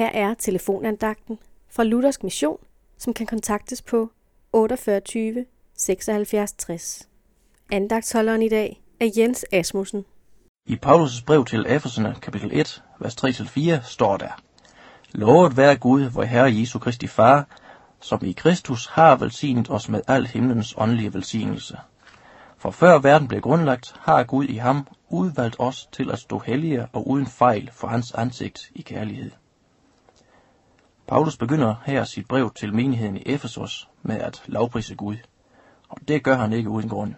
Her er telefonandagten fra Luthersk Mission, som kan kontaktes på 48 76 60. Andagtsholderen i dag er Jens Asmussen. I Paulus' brev til Efeserne, kapitel 1, vers 3-4, står der, Lovet være Gud, vor Herre Jesu Kristi Far, som i Kristus har velsignet os med al himlens åndelige velsignelse. For før verden blev grundlagt, har Gud i ham udvalgt os til at stå hellige og uden fejl for hans ansigt i kærlighed. Paulus begynder her sit brev til menigheden i Efesos med at lovprise Gud, og det gør han ikke uden grund.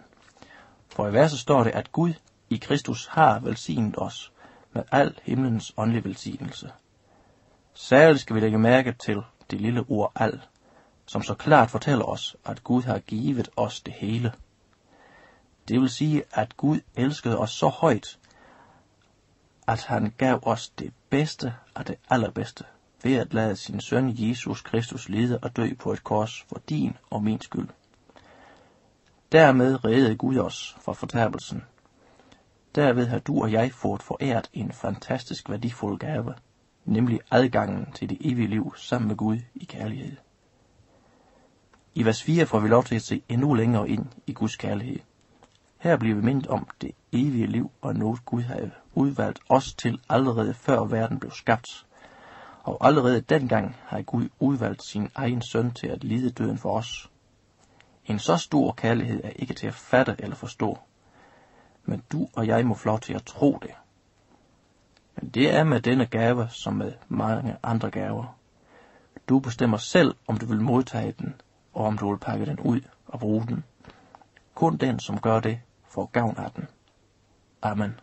For i verset står det, at Gud i Kristus har velsignet os med al himlens åndelige velsignelse. Særligt skal vi lægge mærke til det lille ord al, som så klart fortæller os, at Gud har givet os det hele. Det vil sige, at Gud elskede os så højt, at han gav os det bedste af det allerbedste, ved at lade sin søn Jesus Kristus lide og dø på et kors for din og min skyld. Dermed reddede Gud os fra fortabelsen. Derved har du og jeg fået foræret en fantastisk værdifuld gave, nemlig adgangen til det evige liv sammen med Gud i kærlighed. I vers 4 får vi lov til at se endnu længere ind i Guds kærlighed. Her bliver vi mindet om det evige liv og noget Gud havde udvalgt os til allerede før verden blev skabt. Og allerede dengang har Gud udvalgt sin egen søn til at lide døden for os. En så stor kærlighed er ikke til at fatte eller forstå. Men du og jeg må få lov til at tro det. Men det er med denne gave som med mange andre gaver. Du bestemmer selv, om du vil modtage den, og om du vil pakke den ud og bruge den. Kun den, som gør det, får gavn af den. Amen.